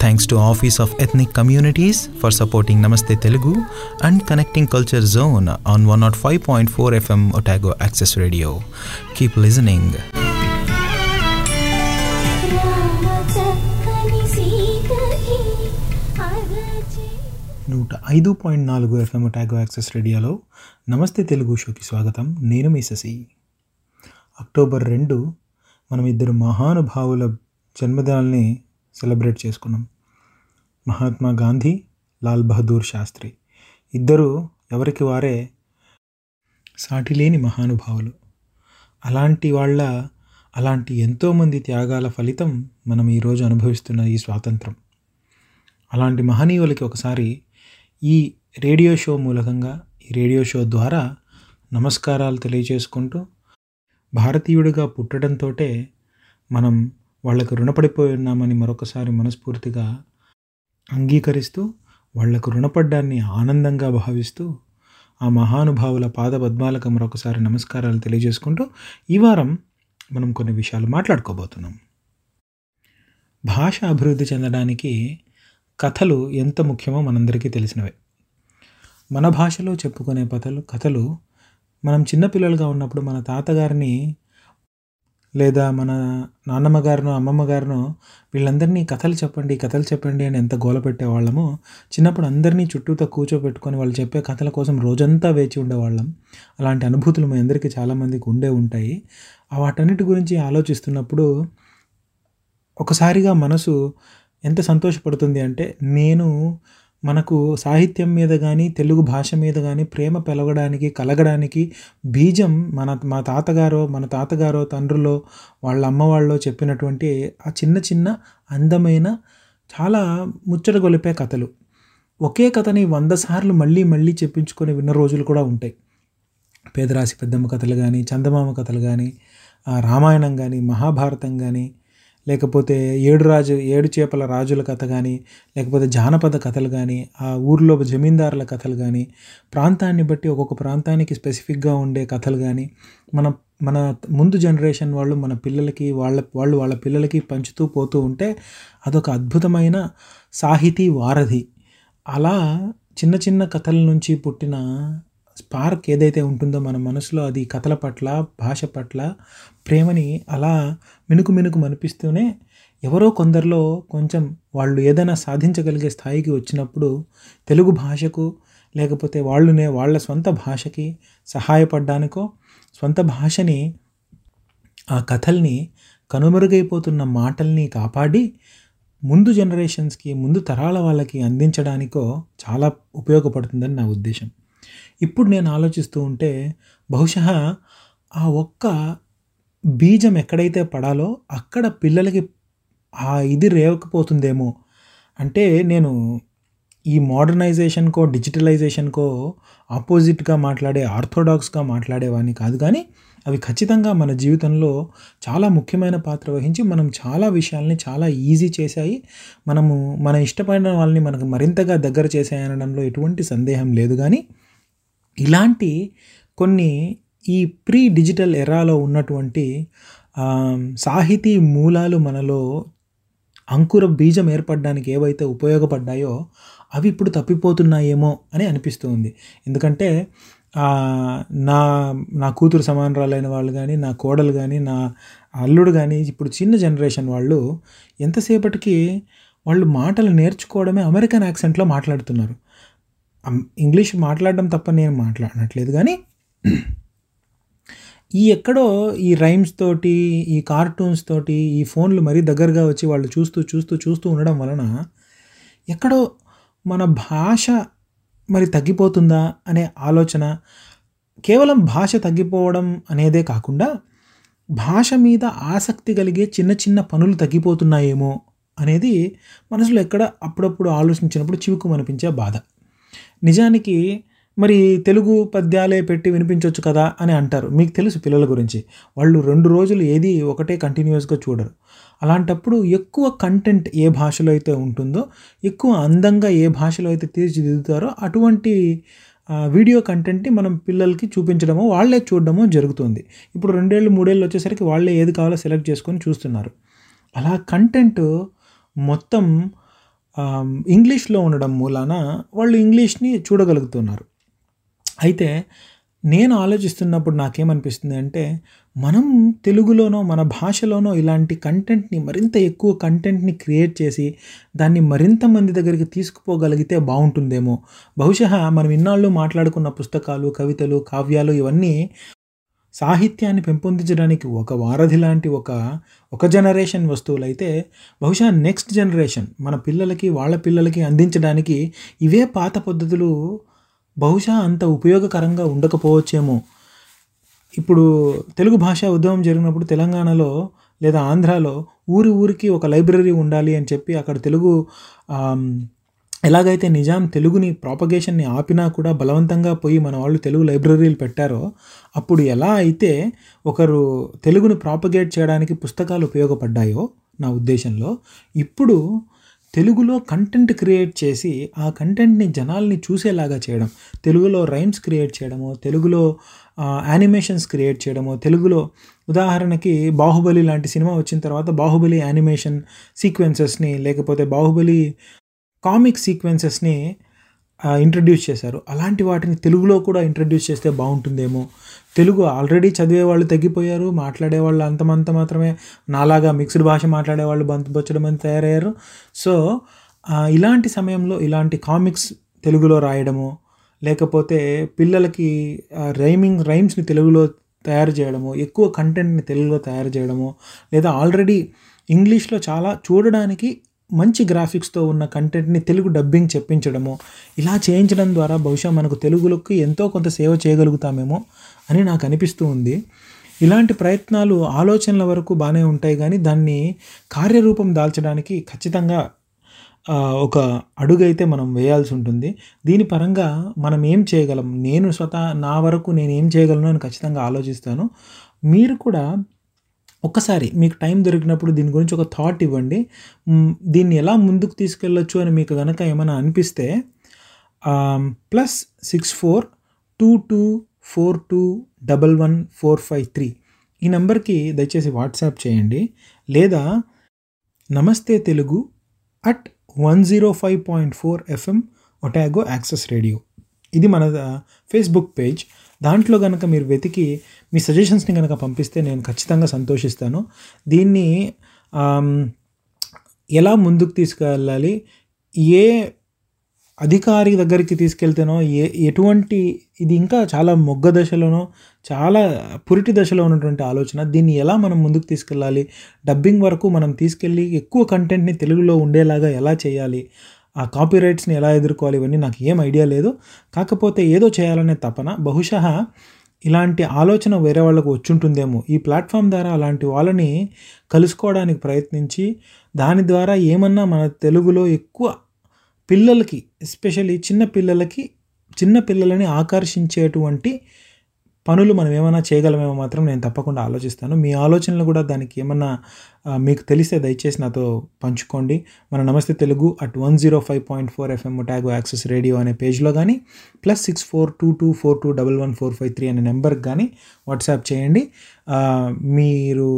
Thanks to office of ethnic communities for supporting Namaste Telugu and connecting culture zone on one nought five point four FM Otago access radio keep listening నూట ఐదు point నాలుగు FM Otago access రేడియోలో నమస్తే తెలుగు షోకి స్వాగతం. నేను మీసీ October రెండు మనం ఇద్దరు మహానుభావుల జన్మదినాల్ని సెలబ్రేట్ చేసుకున్నాం. మహాత్మా గాంధీ లాల్ బహదూర్ శాస్త్రి. ఇద్దరు ఎవరికి వారే? సాటిలేని మహానుభావులు. అలాంటి వాళ్ళ అలాంటి ఎంతోమంది త్యాగాల ఫలితం మనం ఈరోజు అనుభవిస్తున్న ఈ స్వాతంత్రం. అలాంటి మహనీయులకి ఒకసారి ఈ రేడియో షో మూలకంగా ఈ రేడియో షో ద్వారా నమస్కారాలు తెలియచేసుకుంటూ భారతీయుడిగా పుట్టడంతో మనం వాళ్ళకు రుణపడిపోయి ఉన్నామని మరొకసారి మనస్ఫూర్తిగా అంగీకరిస్తూ వాళ్ళకు రుణపడ్డాన్ని ఆనందంగా భావిస్తూ ఆ మహానుభావుల పాద పద్మాలకు మరొకసారి నమస్కారాలు తెలియజేసుకుంటూ ఈ వారం మనం కొన్ని విషయాలు మాట్లాడుకోబోతున్నాం. భాష అభివృద్ధి చెందడానికి కథలు ఎంత ముఖ్యమో మనందరికీ తెలిసినవే. మన భాషలో చెప్పుకునే కథలు కథలు మనం చిన్నపిల్లలుగా ఉన్నప్పుడు మన తాతగారిని లేదా మన నాన్నమ్మ గారినో అమ్మమ్మ గారినో వీళ్ళందరినీ కథలు చెప్పండి కథలు చెప్పండి అని ఎంత గోల పెట్టేవాళ్ళము చిన్నప్పుడు అందరినీ చుట్టూతో కూర్చోబెట్టుకొని వాళ్ళు చెప్పే కథల కోసం రోజంతా వేచి ఉండేవాళ్ళం. అలాంటి అనుభూతులు మీ అందరికీ చాలామందికి ఉండే ఉంటాయి. వాటన్నిటి గురించి ఆలోచిస్తున్నప్పుడు ఒకసారిగా మనసు ఎంత సంతోషపడుతుంది అంటే నేను మనకు సాహిత్యం మీద కానీ తెలుగు భాష మీద కానీ ప్రేమ పెరగడానికి కలగడానికి బీజం మన మా తాతగారో మన తాతగారో తండ్రులో వాళ్ళ అమ్మ వాళ్ళో చెప్పినటువంటి ఆ చిన్న చిన్న అందమైన చాలా ముచ్చటగొలిపే కథలు. ఒకే కథని వంద సార్లు మళ్ళీ మళ్ళీ చెప్పించుకొని విన్న రోజులు కూడా ఉంటాయి. పేదరాశి పెద్దమ్మ కథలు కానీ చందమామ కథలు కానీ రామాయణం కానీ మహాభారతం కానీ లేకపోతే ఏడు రాజు ఏడు చేపల రాజుల కథ కానీ లేకపోతే జానపద కథలు కానీ ఆ ఊర్లో జమీందారుల కథలు కానీ ప్రాంతాన్ని బట్టి ఒక్కొక్క ప్రాంతానికి స్పెసిఫిక్గా ఉండే కథలు కానీ మన మన ముందు జనరేషన్ వాళ్ళు మన పిల్లలకి వాళ్ళ వాళ్ళు వాళ్ళ పిల్లలకి పంచుతూ పోతూ ఉంటే అదొక అద్భుతమైన సాహితీ వారధి. అలా చిన్న చిన్న కథల నుంచి పుట్టిన స్పార్క్ ఏదైతే ఉంటుందో మన మనసులో అది కథల పట్ల భాష పట్ల ప్రేమని అలా మినుకు మినుకు మనిపిస్తూనే ఎవరో కొందరిలో కొంచెం వాళ్ళు ఏదైనా సాధించగలిగే స్థాయికి వచ్చినప్పుడు తెలుగు భాషకు లేకపోతే వాళ్ళునే వాళ్ళ సొంత భాషకి సహాయపడ్డానికో సొంత భాషని ఆ కథల్ని కనుమరుగైపోతున్న మాటల్ని కాపాడి ముందు జనరేషన్స్కి ముందు తరాల వాళ్ళకి అందించడానికో చాలా ఉపయోగపడుతుందని నా ఉద్దేశం. ఇప్పుడు నేను ఆలోచిస్తూ ఉంటే బహుశా ఆ ఒక్క బీజం ఎక్కడైతే పడాలో అక్కడ పిల్లలకి ఆ ఇది రేవకపోతుందేమో. అంటే నేను ఈ మోడర్నైజేషన్కో డిజిటలైజేషన్కో ఆపోజిట్గా మాట్లాడే ఆర్థోడాక్స్గా మాట్లాడేవాడిని కాదు కానీ అవి ఖచ్చితంగా మన జీవితంలో చాలా ముఖ్యమైన పాత్ర వహించి మనం చాలా విషయాల్ని చాలా ఈజీ చేశాయి. మనము మన ఇష్టపడిన వాళ్ళని మనకు మరింతగా దగ్గర చేశాయనడంలో ఎటువంటి సందేహం లేదు కానీ ఇలాంటి కొన్ని ఈ ప్రీ డిజిటల్ ఎరాలో ఉన్నటువంటి సాహితీ మూలాలు మనలో అంకుర బీజం ఏర్పడడానికి ఏవైతే ఉపయోగపడ్డాయో అవి ఇప్పుడు తప్పిపోతున్నాయేమో అని అనిపిస్తుంది. ఎందుకంటే నా నా కూతురు సమానరాలైన వాళ్ళు కానీ నా కోడలు కానీ నా అల్లుడు కానీ ఇప్పుడు చిన్న జనరేషన్ వాళ్ళు ఎంతసేపటికి వాళ్ళు మాటలు నేర్చుకోవడమే అమెరికన్ యాక్సెంట్లో మాట్లాడుతున్నారు. ఇంగ్లీష్ మాట్లాడడం తప్ప నేను మాట్లాడనట్లేదు కానీ ఈ ఎక్కడో ఈ రైమ్స్ తోటి ఈ కార్టూన్స్ తోటి ఈ ఫోన్లు మరీ దగ్గరగా వచ్చి వాళ్ళు చూస్తూ చూస్తూ చూస్తూ ఉండడం వలన ఎక్కడో మన భాష మరి తగ్గిపోతుందా అనే ఆలోచన కేవలం భాష తగ్గిపోవడం అనేదే కాకుండా భాష మీద ఆసక్తి కలిగే చిన్న చిన్న పనులు తగ్గిపోతున్నాయేమో అనేది మనసులో ఎక్కడ అప్పుడప్పుడు ఆలోచించినప్పుడు చివుకు అనిపించే బాధ. నిజానికి మరి తెలుగు పద్యాలే పెట్టి వినిపించవచ్చు కదా అని అంటారు. మీకు తెలుసు పిల్లల గురించి. వాళ్ళు రెండు రోజులు ఏది ఒకటే కంటిన్యూస్గా చూడరు. అలాంటప్పుడు ఎక్కువ కంటెంట్ ఏ భాషలో అయితే ఉంటుందో ఎక్కువ అందంగా ఏ భాషలో అయితే తీర్చిదిద్దుతారో అటువంటి వీడియో కంటెంట్ని మనం పిల్లలకి చూపించడమో వాళ్ళే చూడడమో జరుగుతుంది. ఇప్పుడు రెండేళ్ళు మూడేళ్ళు వచ్చేసరికి వాళ్ళే ఏది కావాలో సెలెక్ట్ చేసుకొని చూస్తున్నారు. అలా కంటెంట్ మొత్తం ఇంగ్లీష్లో ఉండడం మూలాన వాళ్ళు ఇంగ్లీష్ని చూడగలుగుతున్నారు. అయితే నేను ఆలోచిస్తున్నప్పుడు నాకేమనిపిస్తుంది అంటే మనం తెలుగులోనో మన భాషలోనో ఇలాంటి కంటెంట్ని మరింత ఎక్కువ కంటెంట్ని క్రియేట్ చేసి దాన్ని మరింత మంది దగ్గరికి తీసుకుపోగలిగితే బాగుంటుందేమో. బహుశా మనం ఇన్నాళ్ళు మాట్లాడుకున్న పుస్తకాలు కవితలు కావ్యాలు ఇవన్నీ సాహిత్యాన్ని పెంపొందించడానికి ఒక వారధి లాంటి ఒక ఒక జనరేషన్ వస్తువులైతే బహుశా నెక్స్ట్ జనరేషన్ మన పిల్లలకి వాళ్ళ పిల్లలకి అందించడానికి ఇవే పాత పద్ధతులు బహుశా అంత ఉపయోగకరంగా ఉండకపోవచ్చేమో. ఇప్పుడు తెలుగు భాష ఉద్యమం జరిగినప్పుడు తెలంగాణలో లేదా ఆంధ్రాలో ఊరి ఊరికి ఒక లైబ్రరీ ఉండాలి అని చెప్పి అక్కడ తెలుగు ఎలాగైతే నిజాం తెలుగుని ప్రాపగేషన్ని ఆపినా కూడా బలవంతంగా పోయి మన వాళ్ళు తెలుగు లైబ్రరీలు పెట్టారో అప్పుడు ఎలా అయితే ఒకరు తెలుగుని ప్రాపగేట్ చేయడానికి పుస్తకాలు ఉపయోగపడ్డాయో నా ఉద్దేశంలో ఇప్పుడు తెలుగులో కంటెంట్ క్రియేట్ చేసి ఆ కంటెంట్ని జనాల్ని చూసేలాగా చేయడం తెలుగులో రైమ్స్ క్రియేట్ చేయడము తెలుగులో యానిమేషన్స్ క్రియేట్ చేయడము తెలుగులో ఉదాహరణకి బాహుబలి లాంటి సినిమా వచ్చిన తర్వాత బాహుబలి యానిమేషన్ సీక్వెన్సెస్ని లేకపోతే బాహుబలి కామిక్ సీక్వెన్సెస్ని ఇంట్రడ్యూస్ చేశారు. అలాంటి వాటిని తెలుగులో కూడా ఇంట్రడ్యూస్ చేస్తే బాగుంటుందేమో. తెలుగు ఆల్రెడీ చదివే వాళ్ళు తగ్గిపోయారు మాట్లాడే వాళ్ళు అంతమంత మాత్రమే నాలాగా మిక్స్డ్ భాష మాట్లాడే వాళ్ళు బంత అని తయారయ్యారు. సో ఇలాంటి సమయంలో ఇలాంటి కామిక్స్ తెలుగులో రాయడము లేకపోతే పిల్లలకి రైమింగ్ రైమ్స్ని తెలుగులో తయారు చేయడము ఎక్కువ కంటెంట్ని తెలుగులో తయారు చేయడము లేదా ఆల్రెడీ ఇంగ్లీష్లో చాలా చూడడానికి మంచి గ్రాఫిక్స్తో ఉన్న కంటెంట్ని తెలుగు డబ్బింగ్ చెప్పించడము ఇలా చేయించడం ద్వారా బహుశా మనకు తెలుగులోకి ఎంతో కొంత సేవ చేయగలుగుతామేమో అని నాకు అనిపిస్తూ ఉంది. ఇలాంటి ప్రయత్నాలు ఆలోచనల వరకు బాగానే ఉంటాయి కానీ దాన్ని కార్యరూపం దాల్చడానికి ఖచ్చితంగా ఒక అడుగైతే మనం వేయాల్సి ఉంటుంది. దీని పరంగా మనం ఏం చేయగలం? నేను స్వతహా నా వరకు నేను ఏం చేయగలను అని ఖచ్చితంగా ఆలోచిస్తాను. మీరు కూడా ఒక్కసారి మీకు టైం దొరికినప్పుడు దీని గురించి ఒక థాట్ ఇవ్వండి. దీన్ని ఎలా ముందుకు తీసుకెళ్ళొచ్చు అని మీకు కనుక ఏమైనా అనిపిస్తే plus six four two two four two double one four five three ఈ నెంబర్కి దయచేసి వాట్సాప్ చేయండి. లేదా Namaste Telugu at one zero five point four FM Otago access radio. ఇది మన ఫేస్బుక్ పేజ్. దాంట్లో కనుక మీరు వెతికి మీ సజెషన్స్ని కనుక పంపిస్తే నేను ఖచ్చితంగా సంతోషిస్తాను. దీన్ని ఎలా ముందుకు తీసుకెళ్ళాలి? ఏ అధికారి దగ్గరికి తీసుకెళ్తేనో ఏ ఎటువంటి ఇది ఇంకా చాలా మొగ్గ దశలోనో చాలా పురిటి దశలో ఉన్నటువంటి ఆలోచన. దీన్ని ఎలా మనం ముందుకు తీసుకెళ్ళాలి? డబ్బింగ్ వరకు మనం తీసుకెళ్ళి ఎక్కువ కంటెంట్ని తెలుగులో ఉండేలాగా ఎలా చేయాలి? ఆ కాపీరైట్స్ని ఎలా ఎదుర్కోవాలి ఇవన్నీ నాకు ఏం ఐడియా లేదు. కాకపోతే ఏదో చేయాలనే తపన బహుశా ఇలాంటి ఆలోచన వేరే వాళ్ళకు వచ్చుంటుందేమో. ఈ ప్లాట్ఫామ్ ద్వారా అలాంటి వాళ్ళని కలుసుకోవడానికి ప్రయత్నించి దాని ద్వారా ఏమన్నా మన తెలుగులో ఎక్కువ పిల్లలకి ఎస్పెషల్లీ చిన్న పిల్లలకి చిన్న పిల్లలని ఆకర్షించేటువంటి పనులు మనం ఏమైనా చేయగలమేమో మాత్రం నేను తప్పకుండా ఆలోచిస్తాను. మీ ఆలోచనలు కూడా దానికి ఏమన్నా మీకు తెలిస్తే దయచేసి నాతో పంచుకోండి. మన Namaste Telugu at one zero five point four FM Otago access radio అనే పేజ్లో కానీ plus six four two two four two double one four five three అనే నెంబర్కి కానీ వాట్సాప్ చేయండి. మీరు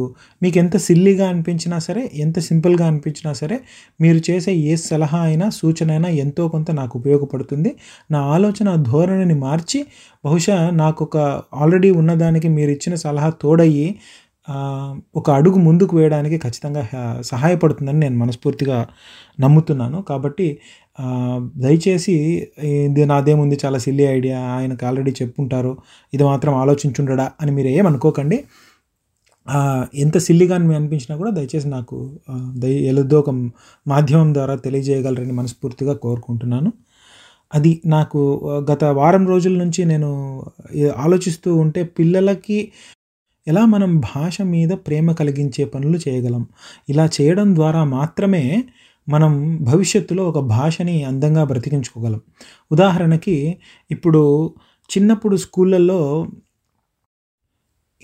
మీకు ఎంత సిల్లీగా అనిపించినా సరే ఎంత సింపుల్గా అనిపించినా సరే మీరు చేసే ఏ సలహా అయినా సూచన అయినా ఎంతో కొంత నాకు ఉపయోగపడుతుంది. నా ఆలోచన ధోరణిని మార్చి బహుశా నాకు ఒక ఆల్రెడీ ఉన్నదానికి మీరు ఇచ్చిన సలహా తోడయ్యి ఒక అడుగు ముందుకు వేయడానికి ఖచ్చితంగా సహాయపడుతుందని నేను మనస్ఫూర్తిగా నమ్ముతున్నాను. కాబట్టి దయచేసి ఇది నాదేముంది చాలా సిల్లీ ఐడియా ఆయనకు ఆల్రెడీ చెప్పుంటారు ఇది మాత్రం ఆలోచించుండడా అని మీరు ఏమనుకోకండి. ఎంత సిల్లిగా అని అనిపించినా కూడా దయచేసి నాకు దయ ఎలుదో ఒక మాధ్యమం ద్వారా తెలియజేయగలరని మనస్ఫూర్తిగా కోరుకుంటున్నాను. అది నాకు గత వారం రోజుల నుంచి నేను ఆలోచిస్తూ ఉంటే పిల్లలకి ఎలా మనం భాష మీద ప్రేమ కలిగించే పనులు చేయగలం? ఇలా చేయడం ద్వారా మాత్రమే మనం భవిష్యత్తులో ఒక భాషని అందంగా బ్రతికించుకోగలం. ఉదాహరణకి ఇప్పుడు చిన్నప్పుడు స్కూళ్ళల్లో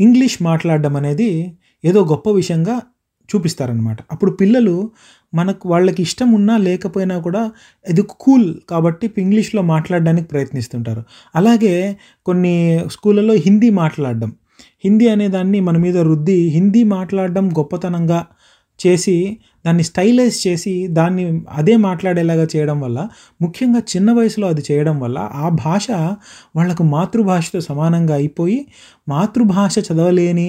ఇంగ్లీష్ మాట్లాడడం అనేది ఏదో గొప్ప విషయంగా చూపిస్తారనమాట అప్పుడు పిల్లలు మనకు వాళ్ళకి ఇష్టం ఉన్నా లేకపోయినా కూడా ఇది కూల్ కాబట్టి ఇంగ్లీష్లో మాట్లాడడానికి ప్రయత్నిస్తుంటారు. అలాగే కొన్ని స్కూళ్ళలో హిందీ మాట్లాడడం. హిందీ అనే దాన్ని మన మీద రుద్ది హిందీ మాట్లాడడం గొప్పతనంగా చేసి దాన్ని స్టైలైజ్ చేసి దాన్ని అదే మాట్లాడేలాగా చేయడం వల్ల ముఖ్యంగా చిన్న వయసులో అది చేయడం వల్ల ఆ భాష వాళ్ళకు మాతృభాషతో సమానంగా అయిపోయి మాతృభాష చదవలేని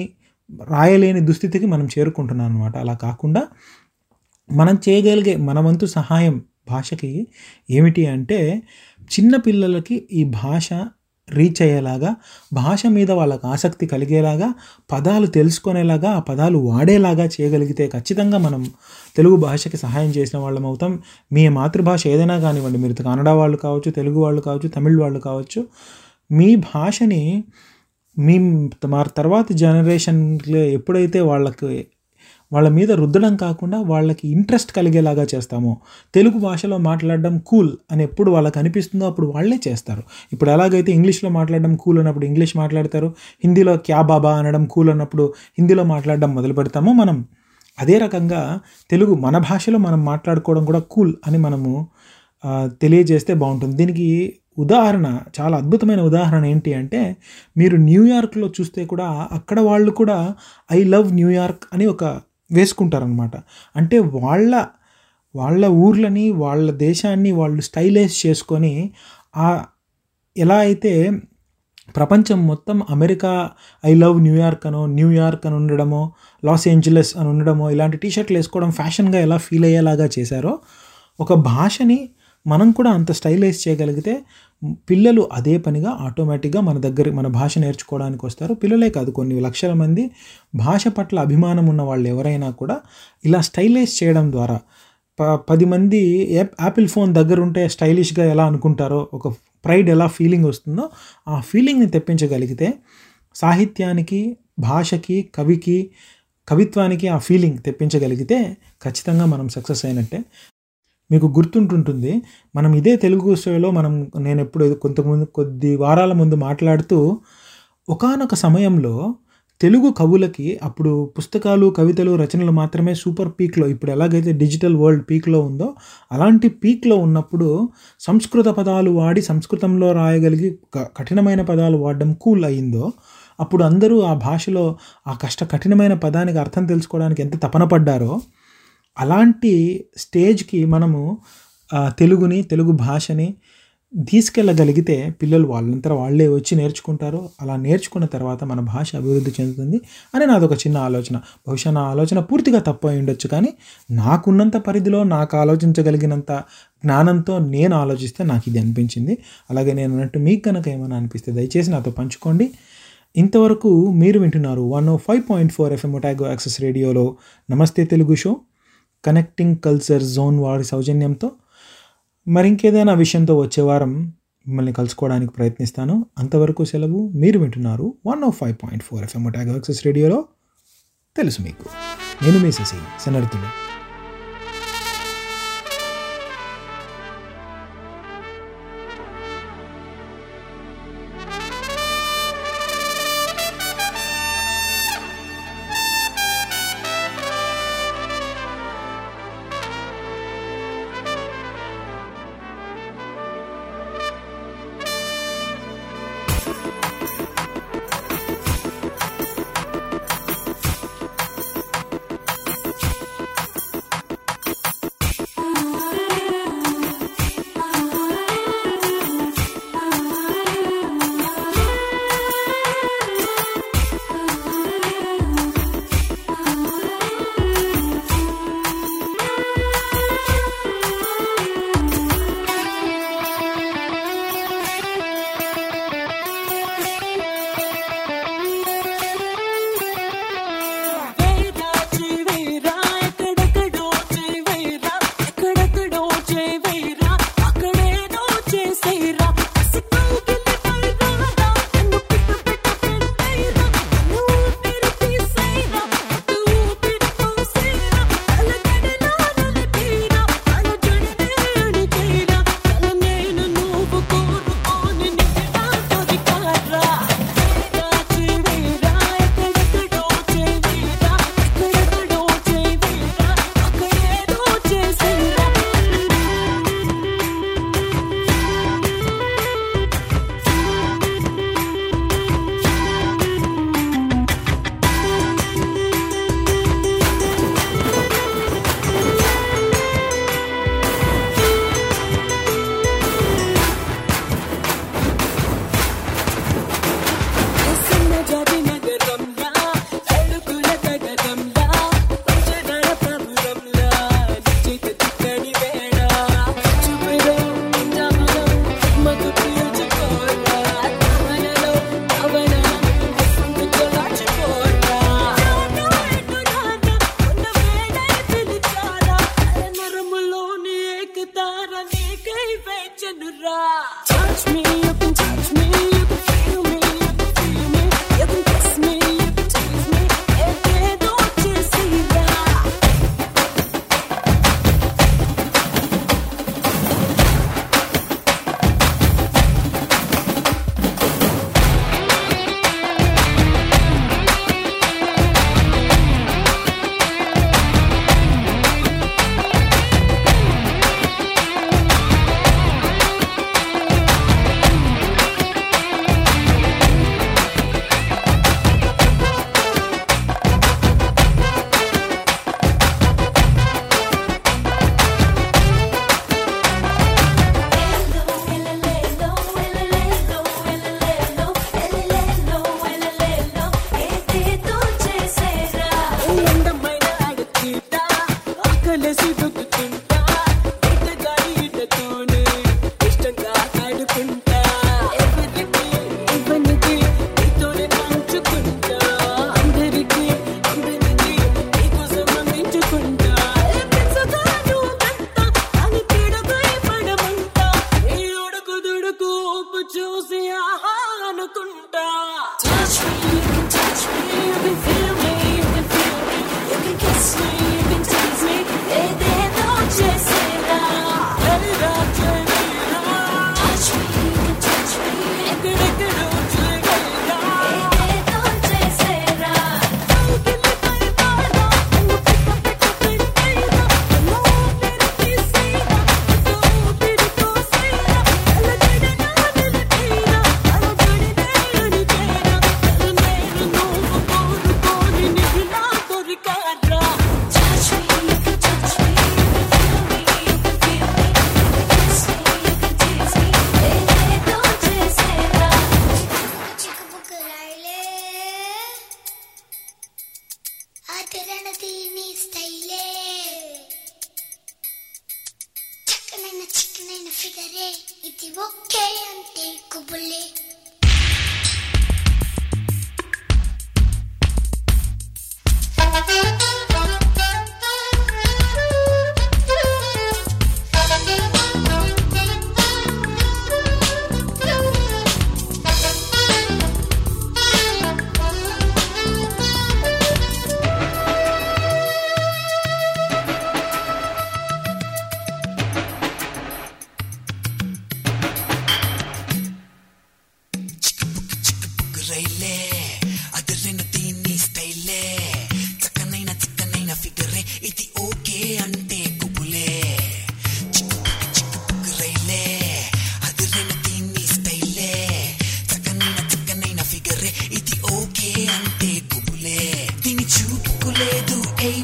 రాయలేని దుస్థితికి మనం చేరుకుంటున్నాం అనమాట అలా కాకుండా మనం చేయగలిగే మన వంతు సహాయం భాషకి ఏమిటి అంటే చిన్న పిల్లలకి ఈ భాష రీచ్ అయ్యేలాగా భాష మీద వాళ్ళకి ఆసక్తి కలిగేలాగా పదాలు తెలుసుకునేలాగా ఆ పదాలు వాడేలాగా చేయగలిగితే ఖచ్చితంగా మనం తెలుగు భాషకి సహాయం చేసిన వాళ్ళం అవుతాం. మీ మాతృభాష ఏదైనా కానివ్వండి మీరు కన్నడ వాళ్ళు కావచ్చు తెలుగు వాళ్ళు కావచ్చు తమిళ్ వాళ్ళు కావచ్చు మీ భాషని మీ మా తర్వాత జనరేషన్లో ఎప్పుడైతే వాళ్ళకి వాళ్ళ మీద రుద్దడం కాకుండా వాళ్ళకి ఇంట్రెస్ట్ కలిగేలాగా చేస్తామో. తెలుగు భాషలో మాట్లాడడం కూల్ అని ఎప్పుడు వాళ్ళకి అనిపిస్తుందో అప్పుడు వాళ్ళే చేస్తారు. ఇప్పుడు ఎలాగైతే ఇంగ్లీష్లో మాట్లాడడం కూల్ అన్నప్పుడు ఇంగ్లీష్ మాట్లాడతారు హిందీలో క్యా బాబా అనడం కూల్ అన్నప్పుడు హిందీలో మాట్లాడడం మొదలు పెడతామో మనం. అదే రకంగా తెలుగు మన భాషలో మనం మాట్లాడుకోవడం కూడా కూల్ అని మనము తెలియజేస్తే బాగుంటుంది. దీనికి ఉదాహరణ చాలా అద్భుతమైన ఉదాహరణ ఏంటి అంటే మీరు న్యూయార్క్లో చూస్తే కూడా అక్కడ వాళ్ళు కూడా ఐ లవ్ న్యూయార్క్ అని ఒక వేసుకుంటారనమాట అంటే వాళ్ళ వాళ్ళ ఊర్లని వాళ్ళ దేశాన్ని వాళ్ళు స్టైలైజ్ చేసుకొని ఆ ఎలా అయితే ప్రపంచం మొత్తం America I love New York అనో న్యూయార్క్ అని ఉండడమో లాస్ ఏంజలస్ అని ఉండడమో ఇలాంటి టీషర్ట్లు వేసుకోవడం ఫ్యాషన్గా ఎలా ఫీల్ అయ్యేలాగా చేశారో ఒక భాషని మనం కూడా అంత స్టైలైజ్ చేయగలిగితే పిల్లలు అదే పనిగా ఆటోమేటిక్గా మన దగ్గర మన భాష నేర్చుకోవడానికి వస్తారు. పిల్లలే కాదు కొన్ని లక్షల మంది భాష పట్ల అభిమానం ఉన్న వాళ్ళు ఎవరైనా కూడా ఇలా స్టైలైజ్ చేయడం ద్వారా ప పది మంది యాప్- యాపిల్ ఫోన్ దగ్గర ఉంటే స్టైలిష్గా ఎలా అనుకుంటారో ఒక ప్రైడ్ ఎలా ఫీలింగ్ వస్తుందో ఆ ఫీలింగ్ని తెప్పించగలిగితే సాహిత్యానికి భాషకి కవికి కవిత్వానికి ఆ ఫీలింగ్ తెప్పించగలిగితే ఖచ్చితంగా మనం సక్సెస్ అయినట్టే. మీకు గుర్తుంటుంటుంది. మనం ఇదే తెలుగు షోలో మనం నేను ఎప్పుడు కొంతమంది కొద్ది వారాల ముందు మాట్లాడుతూ ఒకానొక సమయంలో తెలుగు కవులకి అప్పుడు పుస్తకాలు కవితలు రచనలు మాత్రమే సూపర్ పీక్లో ఇప్పుడు ఎలాగైతే డిజిటల్ వరల్డ్ పీక్లో ఉందో అలాంటి పీక్లో ఉన్నప్పుడు సంస్కృత పదాలు వాడి సంస్కృతంలో రాయగలిగి క- కఠినమైన పదాలు వాడడం కూల్ అయిందో అప్పుడు అందరూ ఆ భాషలో ఆ కష్ట కఠినమైన పదానికి అర్థం తెలుసుకోవడానికి ఎంత తపన పడ్డారో అలాంటి స్టేజ్కి మనము తెలుగుని తెలుగు భాషని తీసుకెళ్ళగలిగితే పిల్లలు వాళ్ళంతా వాళ్ళే వచ్చి నేర్చుకుంటారు. అలా నేర్చుకున్న తర్వాత మన భాష అభివృద్ధి చెందుతుంది అని నాదొక చిన్న ఆలోచన. బహుశా నా ఆలోచన పూర్తిగా తప్పు అయి ఉండొచ్చు కానీ నాకున్నంత పరిధిలో నాకు ఆలోచించగలిగినంత జ్ఞానంతో నేను ఆలోచిస్తే నాకు ఇది అనిపించింది. అలాగే నేను అన్నట్టు మీకు కనుక ఏమైనా అనిపిస్తే దయచేసి నాతో పంచుకోండి. ఇంతవరకు మీరు వింటున్నారు one O five point four FM Otago access రేడియోలో Namaste Telugu show. Connecting culture zone వారి సౌజన్యంతో మరి ఇంకేదైనా విషయంతో వచ్చే వారం మిమ్మల్ని కలుసుకోవడానికి ప్రయత్నిస్తాను. అంతవరకు సెలవు మీరు వింటున్నారు one O five point four FM Otago access రేడియోలో తెలుసు మీకు. నేను మీ శశి శనర్థులు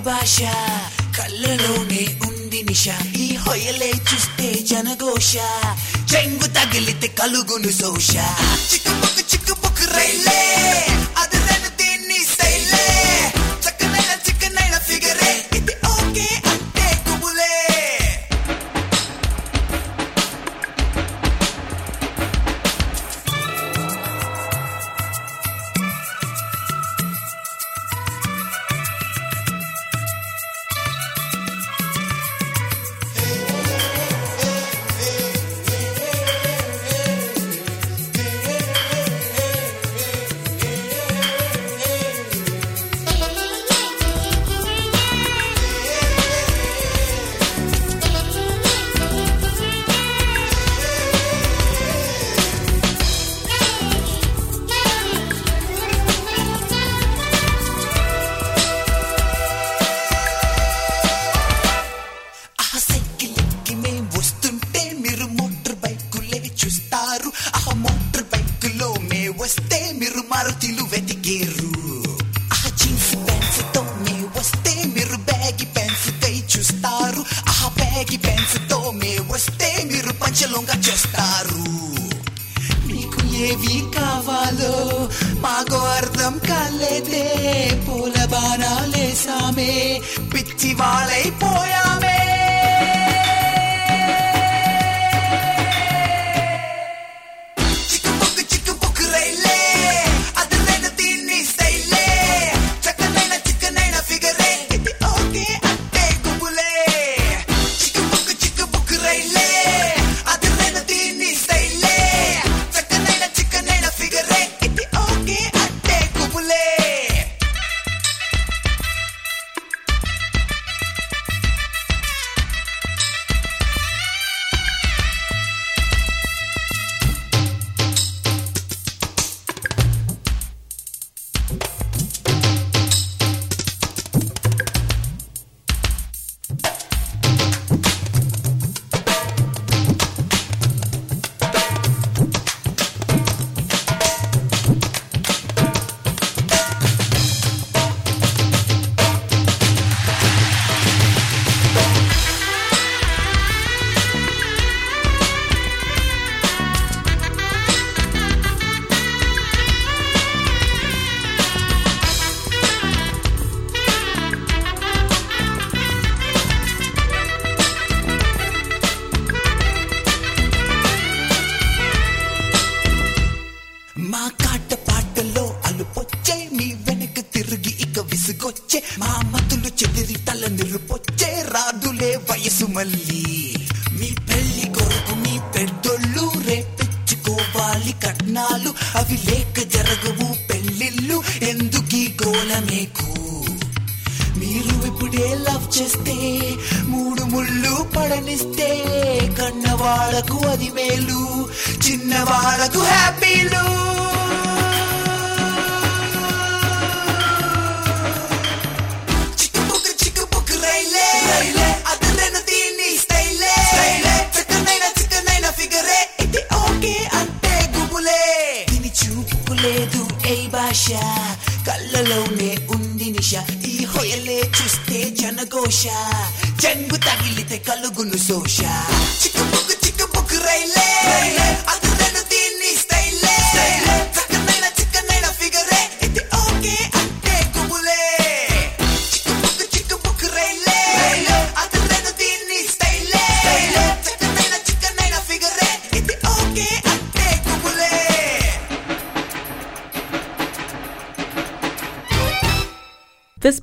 భాష. కళ్ళలోనే ఉంది నిష. ఈ హొయలే చూస్తే జనఘోష. చెంగు తగిలితే కలుగును సోష. చిక్కుపుకు చిక్కుపుకు రైలే. ఏవి కావాలో మాకు అర్థం కాలేదే పూల బాణాలేసామే పిచ్చి వాళ్ళైపోయామే. ಸುಮಲ್ಲಿ ఆశ కళ్ళలోనే ఉంది నిష. ఈ హొయలే చూస్తే జనఘోష. జన్గు తగిలితే కలుగును సోష చిక్కుముగ్గు